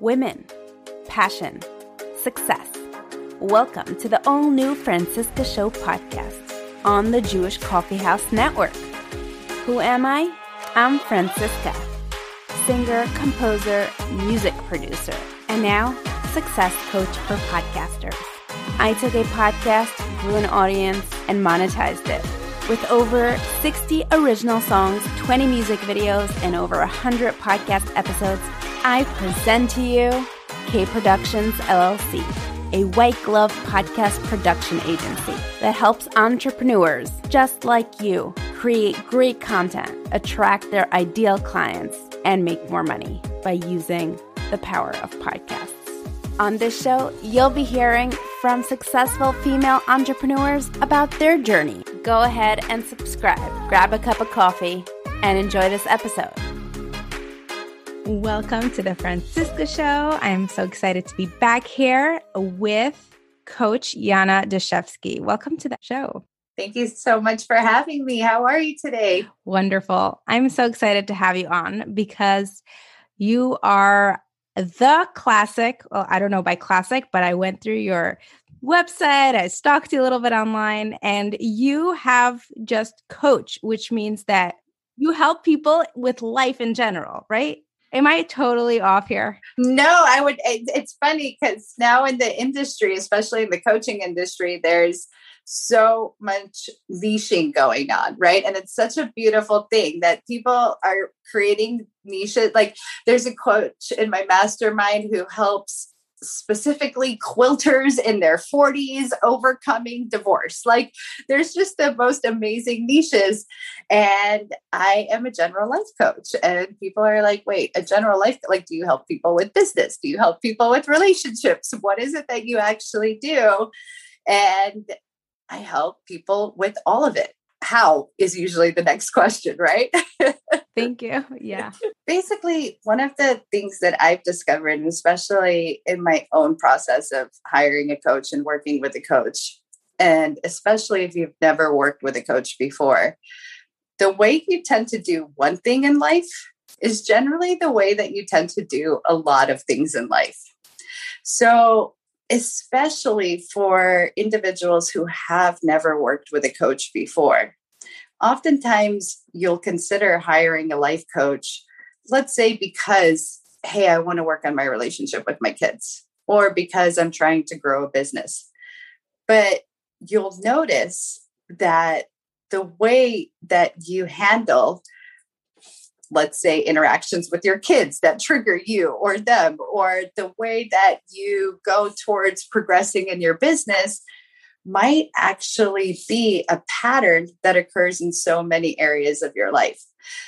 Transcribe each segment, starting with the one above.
Women, passion, success. Welcome to the all new Franciska Show podcast on the Jewish Coffee House Network. Who am I? I'm Franciska, singer, composer, music producer, and now success coach for podcasters. I took a podcast, grew an audience, and monetized it. With over 60 original songs, 20 music videos, and over 100 podcast episodes, I present to you K Productions LLC, a white glove podcast production agency that helps entrepreneurs just like you create great content, attract their ideal clients, and make more money by using the power of podcasts. On this show, you'll be hearing from successful female entrepreneurs about their journey. Go ahead and subscribe, grab a cup of coffee, and enjoy this episode. Welcome to the Franciska Show. I am so excited to be back here with Coach Yana Dashevsky. Welcome to the show. Thank you so much for having me. How are you today? Wonderful. I'm so excited to have you on because you are the classic. Well, I don't know by classic, but I went through your website, I stalked you a little bit online, and you have just coach, which means that you help people with life in general, right? Am I totally off here? No, I would. It, it's funny because now in the industry, especially in the coaching industry, there's so much niching going on, right? And it's such a beautiful thing that people are creating niches. Like there's a coach in my mastermind who helps specifically quilters in their 40s overcoming divorce. Like there's just the most amazing niches. And I am a general life coach. And people are like, wait, a general life, like, do you help people with business? Do you help people with relationships? What is it that you actually do? And I help people with all of it. How is usually the next question, right? Thank you. Yeah. Basically, one of the things that I've discovered, and especially in my own process of hiring a coach and working with a coach, and especially if you've never worked with a coach before, the way you tend to do one thing in life is generally the way that you tend to do a lot of things in life. So, especially for individuals who have never worked with a coach before, oftentimes you'll consider hiring a life coach, let's say because, hey, I want to work on my relationship with my kids, or because I'm trying to grow a business. But you'll notice that the way that you handle let's say interactions with your kids that trigger you or them or the way that you go towards progressing in your business might actually be a pattern that occurs in so many areas of your life.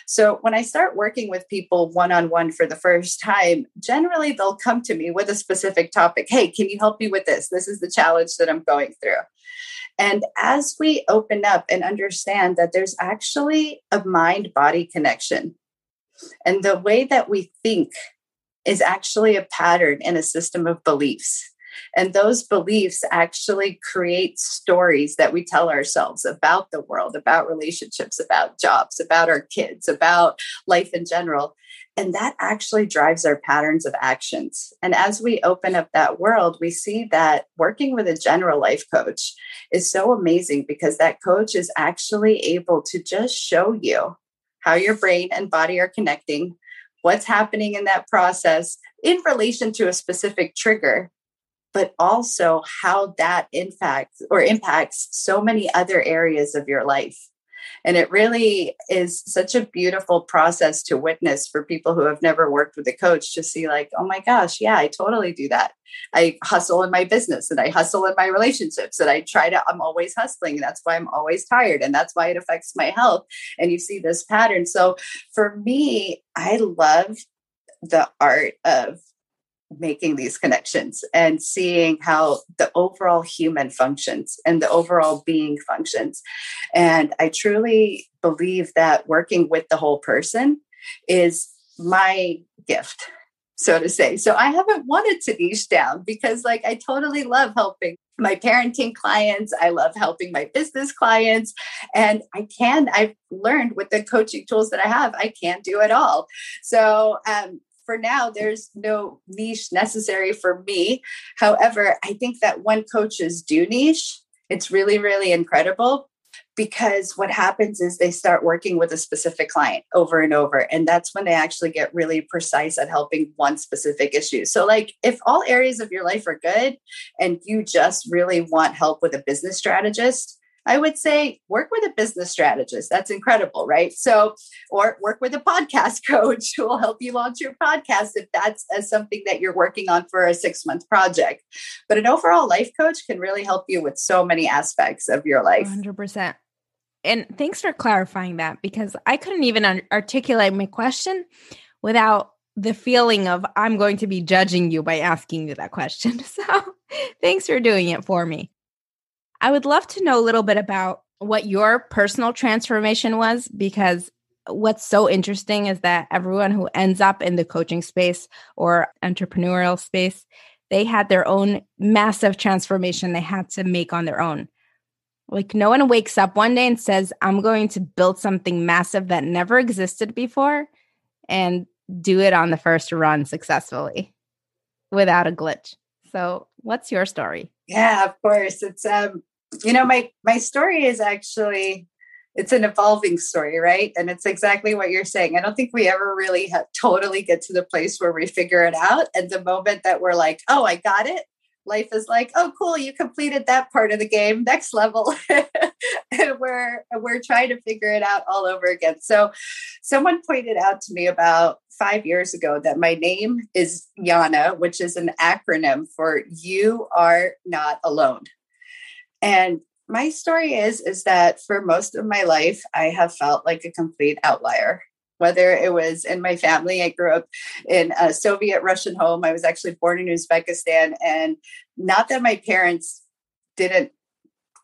So, when I start working with people one on one for the first time, generally they'll come to me with a specific topic. Hey, can you help me with this? This is the challenge that I'm going through. And as we open up and understand that there's actually a mind body connection, and the way that we think is actually a pattern and a system of beliefs. And those beliefs actually create stories that we tell ourselves about the world, about relationships, about jobs, about our kids, about life in general. And that actually drives our patterns of actions. And as we open up that world, we see that working with a general life coach is so amazing because that coach is actually able to just show you how your brain and body are connecting, what's happening in that process in relation to a specific trigger but also how that impacts or impacts so many other areas of your life. And it really is such a beautiful process to witness for people who have never worked with a coach to see, like, oh my gosh, yeah, I totally do that. I hustle in my business and I hustle in my relationships and I try to, I'm always hustling. And that's why I'm always tired. And that's why it affects my health. And you see this pattern. So for me, I love the art of making these connections and seeing how the overall human functions and the overall being functions. And I truly believe that working with the whole person is my gift so to say. So I haven't wanted to niche down because, like, I totally love helping my parenting clients. I love helping my business clients. And I can, I've learned with the coaching tools that I have, I can't do it all. So, um, for now, there's no niche necessary for me. However, I think that when coaches do niche, it's really, really incredible because what happens is they start working with a specific client over and over and that's when they actually get really precise at helping one specific issue so like if all areas of your life are good and you just really want help with a business strategist I would say work with a business strategist. That's incredible, right? So, or work with a podcast coach who will help you launch your podcast if that's as something that you're working on for a six month project. But an overall life coach can really help you with so many aspects of your life. 100%. And thanks for clarifying that because I couldn't even un- articulate my question without the feeling of I'm going to be judging you by asking you that question. So, thanks for doing it for me. I would love to know a little bit about what your personal transformation was because what's so interesting is that everyone who ends up in the coaching space or entrepreneurial space, they had their own massive transformation they had to make on their own. Like, no one wakes up one day and says, I'm going to build something massive that never existed before and do it on the first run successfully without a glitch. So, what's your story? Yeah, of course. It's um you know my my story is actually it's an evolving story right? And it's exactly what you're saying. I don't think we ever really have, totally get to the place where we figure it out. And the moment that we're like oh i got it life is like oh cool you completed that part of the game. Next level. And we're we're trying to figure it out all over again. So someone pointed out to me about five years ago that my name is yana which is an acronym for you are not alone and my story is is that for most of my life I have felt like a complete outlier. Whether it was in my family, I grew up in a Soviet Russian home. I was actually born in Uzbekistan. And not that my parents didn't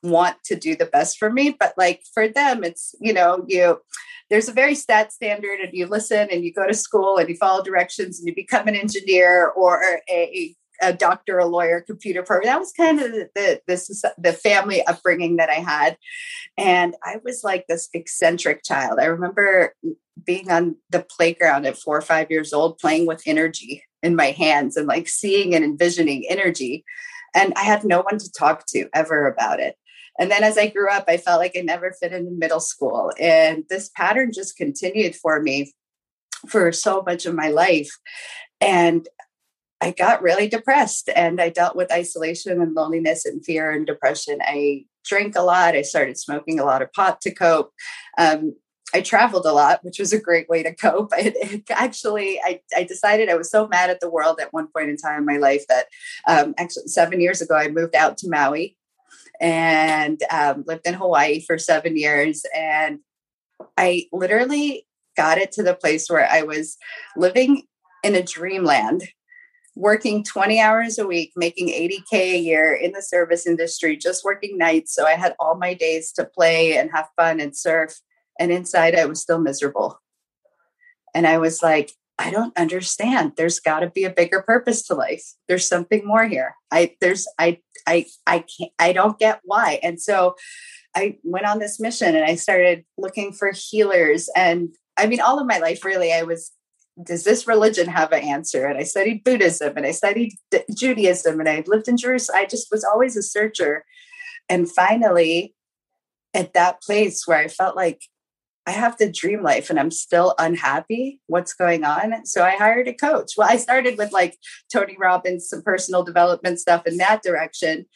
want to do the best for me, but like for them, it's, you know, you there's a very stat standard and you listen and you go to school and you follow directions and you become an engineer or a a doctor, a lawyer, computer program. That was kind of the, the this the family upbringing that I had, and I was like this eccentric child. I remember being on the playground at four or five years old, playing with energy in my hands and like seeing and envisioning energy, and I had no one to talk to ever about it. And then as I grew up, I felt like I never fit in middle school, and this pattern just continued for me for so much of my life. And I got really depressed and I dealt with isolation and loneliness and fear and depression. I drank a lot. I started smoking a lot of pot to cope. Um, I traveled a lot, which was a great way to cope. It, it actually, I, I, decided I was so mad at the world at one point in time in my life that um, actually seven years ago, I moved out to Maui and um, lived in Hawaii for seven years. And I literally got it to the place where I was living in a dreamland working 20 hours a week, making 80K a year in the service industry, just working nights. So I had all my days to play and have fun and surf. And inside, I was still miserable. And I was like, I don't understand. There's got to be a bigger purpose to life. There's something more here. I there's I I I can't I don't get why. And so I went on this mission and I started looking for healers and I mean all of my life really I was does this religion have an answer? And I studied Buddhism and I studied Judaism and I lived in Jerusalem. I just was always a searcher. And finally, at that place where I felt like I have the dream life and I'm still unhappy. What's going on? So I hired a coach. Well, I started with like Tony Robbins, some personal development stuff in that direction.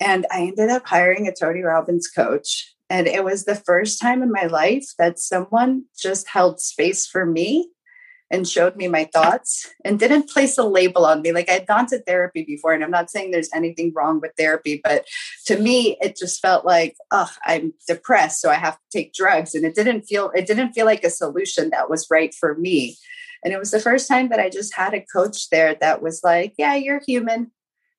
And I ended up hiring a Tony Robbins coach. And it was the first time in my life that someone just held space for me and showed me my thoughts and didn't place a label on me. Like I'd gone to therapy before, and I'm not saying there's anything wrong with therapy, but to me, it just felt like, oh, I'm depressed, so I have to take drugs. And it didn't feel it didn't feel like a solution that was right for me. And it was the first time that I just had a coach there that was like, Yeah, you're human.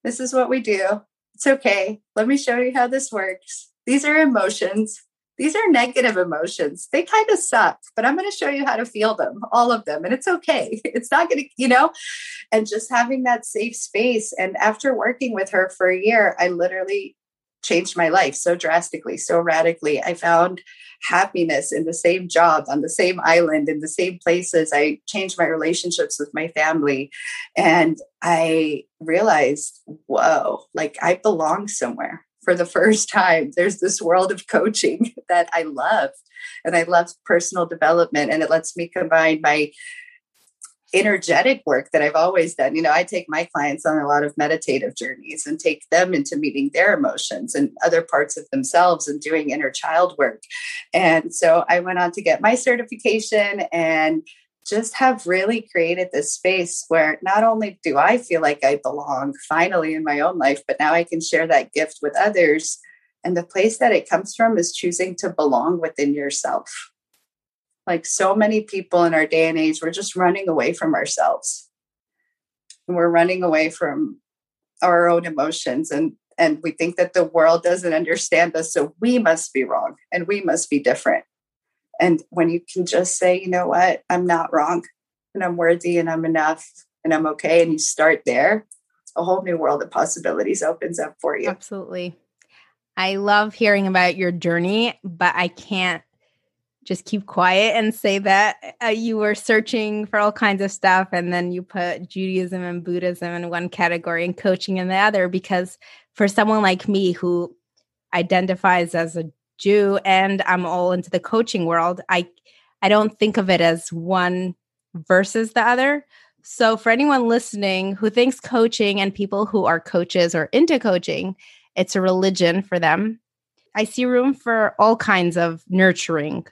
This is what we do. It's okay. Let me show you how this works. These are emotions. These are negative emotions. They kind of suck, but I'm going to show you how to feel them, all of them. And it's okay. It's not going to, you know, and just having that safe space. And after working with her for a year, I literally changed my life so drastically, so radically. I found happiness in the same job, on the same island, in the same places. I changed my relationships with my family. And I realized, whoa, like I belong somewhere for the first time. There's this world of coaching that I love. And I love personal development. And it lets me combine my energetic work that I've always done. You know, I take my clients on a lot of meditative journeys and take them into meeting their emotions and other parts of themselves and doing inner child work. And so I went on to get my certification and just have really created this space where not only do I feel like I belong finally in my own life, but now I can share that gift with others. And the place that it comes from is choosing to belong within yourself like so many people in our day and age, we're just running away from ourselves. And we're running away from our own emotions and and we think that the world doesn't understand us so we must be wrong and we must be different and when you can just say you know what? I'm not wrong and i'm worthy and i'm enough and i'm okay and you start there a whole new world of possibilities opens up for you. Absolutely. I love hearing about your journey but i can't just keep quiet and say that uh, you were searching for all kinds of stuff and then you put Judaism and Buddhism in one category and coaching in the other because for someone like me who identifies as a Jew and I'm all into the coaching world I I don't think of it as one versus the other so for anyone listening who thinks coaching and people who are coaches or into coaching it's a religion for them I see room for all kinds of nurturing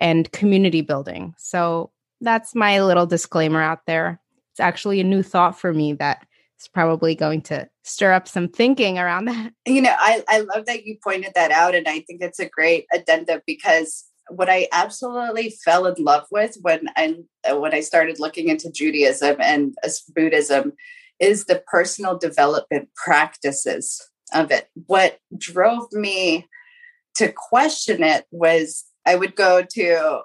and community building. So that's my little disclaimer out there. It's actually a new thought for me that is probably going to stir up some thinking around that. You know, I, I love that you pointed that out. And I think it's a great addendum because what I absolutely fell in love with when I when I started looking into Judaism and Buddhism is the personal development practices of it. What drove me to question it was I would go to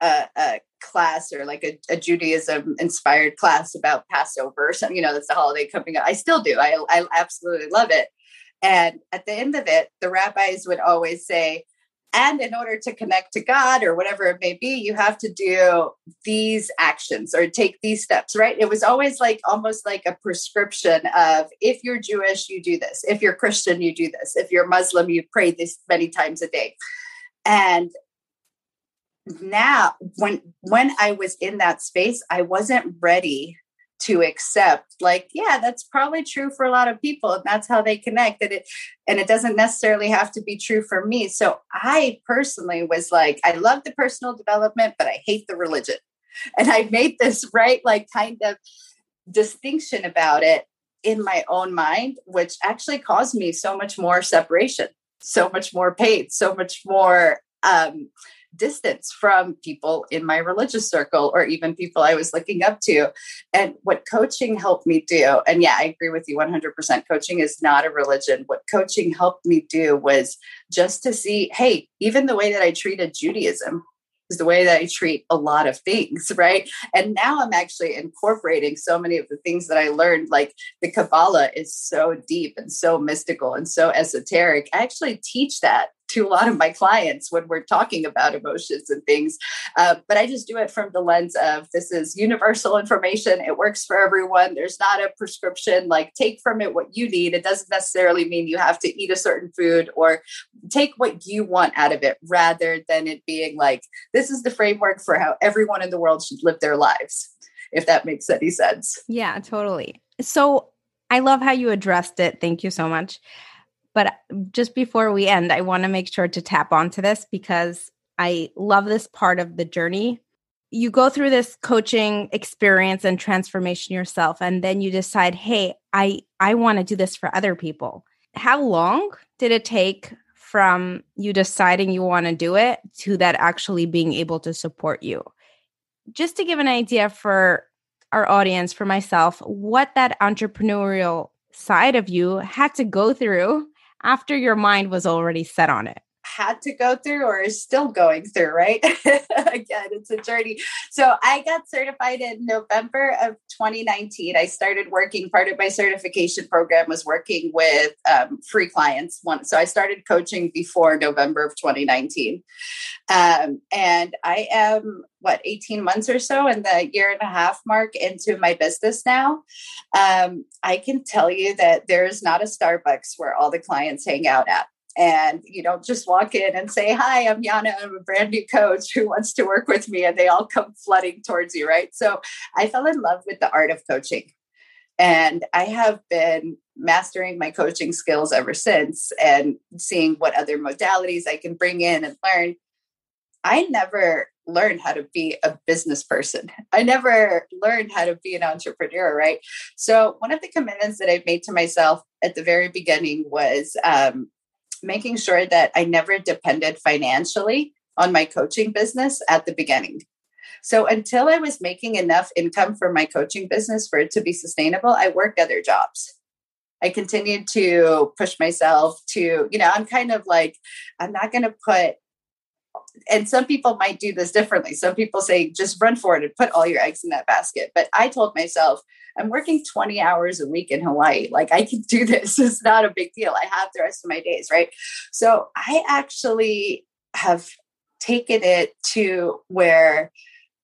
a, a class or like a, a, Judaism inspired class about Passover something, you know, that's the holiday coming up. I still do. I, I absolutely love it. And at the end of it, the rabbis would always say, and in order to connect to God or whatever it may be, you have to do these actions or take these steps, right? It was always like almost like a prescription of if you're Jewish, you do this. If you're Christian, you do this. If you're Muslim, you pray this many times a day. And now when when i was in that space i wasn't ready to accept like yeah that's probably true for a lot of people and that's how they connect and it and it doesn't necessarily have to be true for me. So i personally was like i love the personal development but i hate the religion. And i made this right like kind of distinction about it in my own mind which actually caused me so much more separation so much more pain so much more um distance from people in my religious circle or even people I was looking up to. And what coaching helped me do, and yeah, I agree with you 100%. Coaching is not a religion. What coaching helped me do was just to see, hey, even the way that I treated Judaism is the way that I treat a lot of things, right? And now I'm actually incorporating so many of the things that I learned. Like the Kabbalah is so deep and so mystical and so esoteric. I actually teach that to a lot of my clients when we're talking about emotions and things. Uh, but I just do it from the lens of this is universal information. It works for everyone. There's not a prescription, like take from it what you need. It doesn't necessarily mean you have to eat a certain food or take what you want out of it rather than it being like, this is the framework for how everyone in the world should live their lives, if that makes any sense. Yeah, totally. So I love how you addressed it. Thank you so much. But mm, just before we end, I want to make sure to tap onto this because I love this part of the journey. You go through this coaching experience and transformation yourself and then you decide, "Hey, I I want to do this for other people." How long did it take from you deciding you want to do it to that actually being able to support you? just to give an idea for our audience, for myself, what that entrepreneurial side of you had to go through after your mind was already set on it had to go through or is still going through, right? Again, it's a journey. So I got certified in November of 2019. I started working, part of my certification program was working with um, free clients. So I started coaching before November of 2019. Um, and I am what 18 months or so and the year and a half mark into my business now um, i can tell you that there is not a starbucks where all the clients hang out at and you don't just walk in and say hi i'm yana i'm a brand new coach who wants to work with me and they all come flooding towards you right so i fell in love with the art of coaching and i have been mastering my coaching skills ever since and seeing what other modalities i can bring in and learn i never learned how to be a business person. I never learned how to be an entrepreneur, right? So, one of the commitments that i've made to myself at the very beginning was um, making sure that I never depended financially on my coaching business at the beginning. So until I was making enough income for my coaching business for it to be sustainable, I worked other jobs. I continued to push myself to, you know, I'm kind of like, I'm not going to put, and some people might do this differently. Some people say, just run for it and put all your eggs in that basket. But I told myself, I'm working 20 hours a week in Hawaii. Like I can do this. It's not a big deal. I have the rest of my days, right? So I actually have taken it to where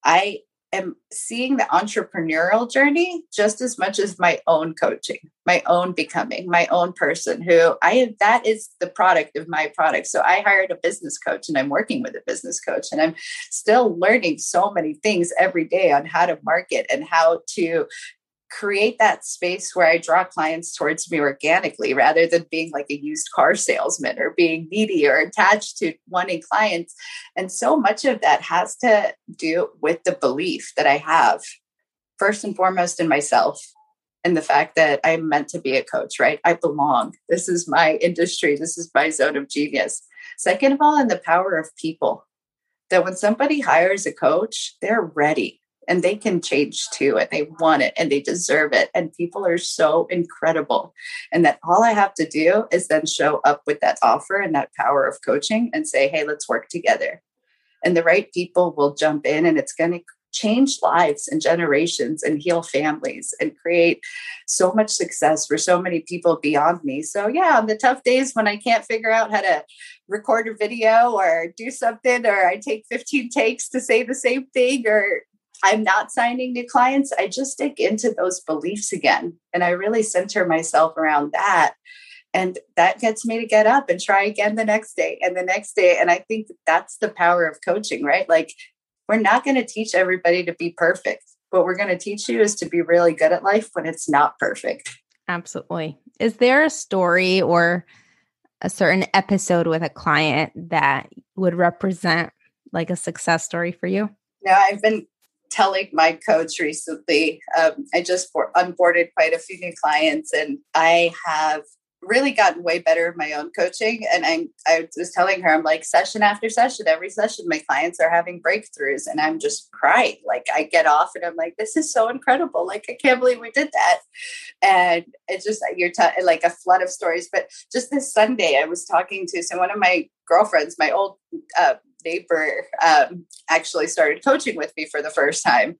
I am seeing the entrepreneurial journey just as much as my own coaching, my own becoming, my own person who I have that is the product of my product. So I hired a business coach and I'm working with a business coach and I'm still learning so many things every day on how to market and how to create that space where I draw clients towards me organically rather than being like a used car salesman or being needy or attached to wanting clients. And so much of that has to do with the belief that I have, first and foremost, in myself. And the fact that I'm meant to be a coach, right? I belong. This is my industry. This is my zone of genius. Second of all, in the power of people. That when somebody hires a coach, they're ready and they can change too and they want it and they deserve it and people are so incredible and that all i have to do is then show up with that offer and that power of coaching and say hey let's work together and the right people will jump in and it's going to change lives and generations and heal families and create so much success for so many people beyond me. So, yeah, on the tough days when I can't figure out how to record a video or do something, or I take 15 takes to say the same thing, or I'm not signing new clients. I just dig into those beliefs again. And I really center myself around that. And that gets me to get up and try again the next day and the next day. And I think that's the power of coaching, right? Like, we're not going to teach everybody to be perfect. What we're going to teach you is to be really good at life when it's not perfect. Absolutely. Is there a story or a certain episode with a client that would represent like a success story for you? No, I've been telling my coach recently, um, I just for- onboarded quite a few new clients, and I have really gotten way better at my own coaching. And I, I was telling her, I'm like, session after session, every session, my clients are having breakthroughs, and I'm just crying. Like, I get off and I'm like, this is so incredible. Like, I can't believe we did that. And it's just, you're t- like a flood of stories. But just this Sunday, I was talking to so one of my girlfriends, my old uh, neighbor um, actually started coaching with me for the first time.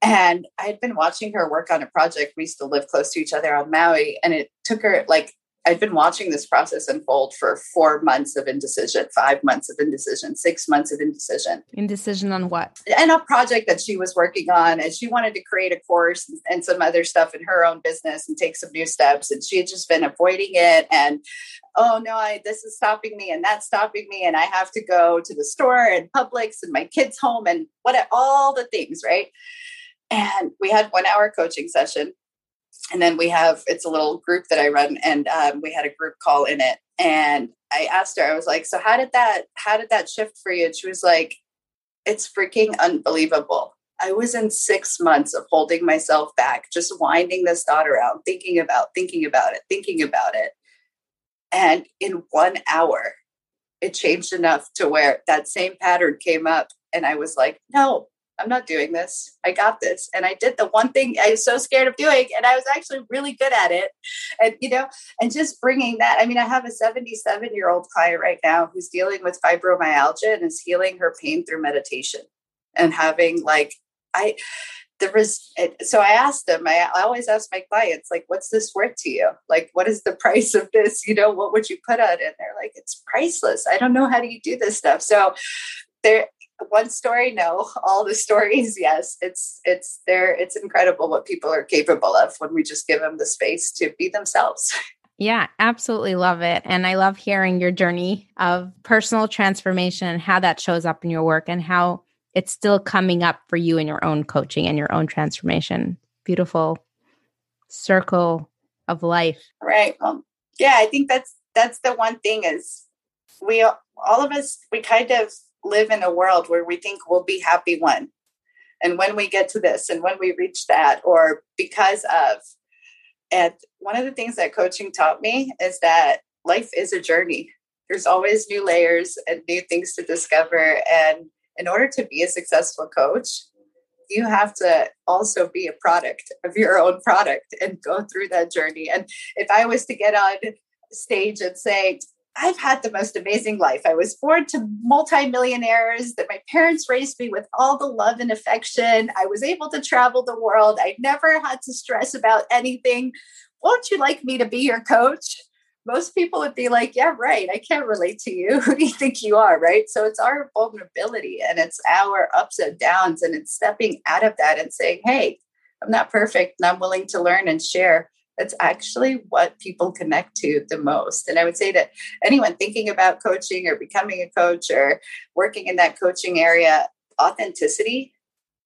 And I'd been watching her work on a project. We still live close to each other on Maui. And it took her like I'd been watching this process unfold for four months of indecision, five months of indecision, six months of indecision. Indecision on what? And a project that she was working on. And she wanted to create a course and some other stuff in her own business and take some new steps. And she had just been avoiding it. And oh no, I, this is stopping me and that's stopping me. And I have to go to the store and Publix and my kids' home and what all the things, right? And we had one hour coaching session and then we have it's a little group that I run, and um, we had a group call in it. And I asked her, I was like, "So how did that how did that shift for you?" And she was like, "It's freaking unbelievable." I was in six months of holding myself back, just winding this thought around, thinking about, thinking about it, thinking about it. And in one hour, it changed enough to where that same pattern came up. And I was like, no, I'm not doing this. I got this. And I did the one thing I was so scared of doing. And I was actually really good at it. And, you know, and just bringing that. I mean, I have a 77 year old client right now who's dealing with fibromyalgia and is healing her pain through meditation and having like, I, there was eh, so i asked them I, I, always ask my clients like what's this worth to you like what is the price of this you know what would you put on it and they're like it's priceless i don't know how do you do this stuff so there one story? No all the stories yes. It's it's there it's incredible what people are capable of when we just give them the space to be themselves. Yeah absolutely love it. And i love hearing your journey of personal transformation and how that shows up in your work and how it's still coming up for you in your own coaching and your own transformation. Beautiful circle of life. Right well yeah i think that's that's the one thing is we all of us we kind of live in a world where we think we'll be happy when and when we get to this and when we reach that or because of and one of the things that coaching taught me is that life is a journey. There's always new layers and new things to discover. And in order to be a successful coach you have to also be a product of your own product and go through that journey. And if i was to get on stage and say I've had the most amazing life. I was born to multimillionaires, that my parents raised me with all the love and affection. I was able to travel the world. I never had to stress about anything. Won't you like me to be your coach? Most people would be like, Yeah, right. I can't relate to you. Who do you think you are? Right. So it's our vulnerability and it's our ups and downs, and it's stepping out of that and saying, Hey, I'm not perfect and I'm willing to learn and share that's actually what people connect to the most. And I would say that anyone thinking about coaching or becoming a coach or working in that coaching area, authenticity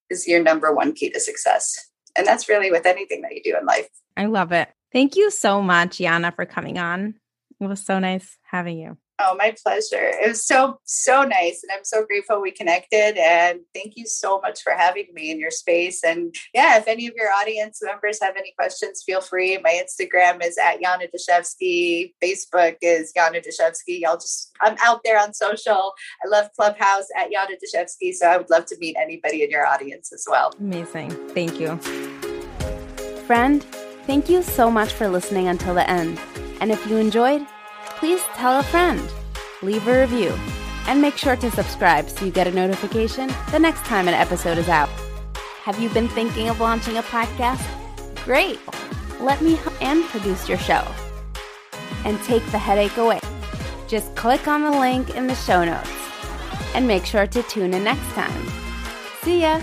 is your number one key to success. And that's really with anything that you do in life. I love it. Thank you so much, Yana, for coming on. It was so nice having you. Oh, my pleasure. It was so, so nice. And I'm so grateful we connected. And thank you so much for having me in your space. And yeah, if any of your audience members have any questions, feel free. My Instagram is at Yana Dashevsky. Facebook is Yana Dashevsky. Y'all just, I'm out there on social. I love Clubhouse at Yana Dashevsky. So I would love to meet anybody in your audience as well. Amazing. Thank you. Friend, thank you so much for listening until the end. And if you enjoyed, please tell a friend, leave a review, and make sure to subscribe so you get a notification the next time an episode is out. Have you been thinking of launching a podcast? Great! Let me help and produce your show and take the headache away. Just click on the link in the show notes and make sure to tune in next time. See ya!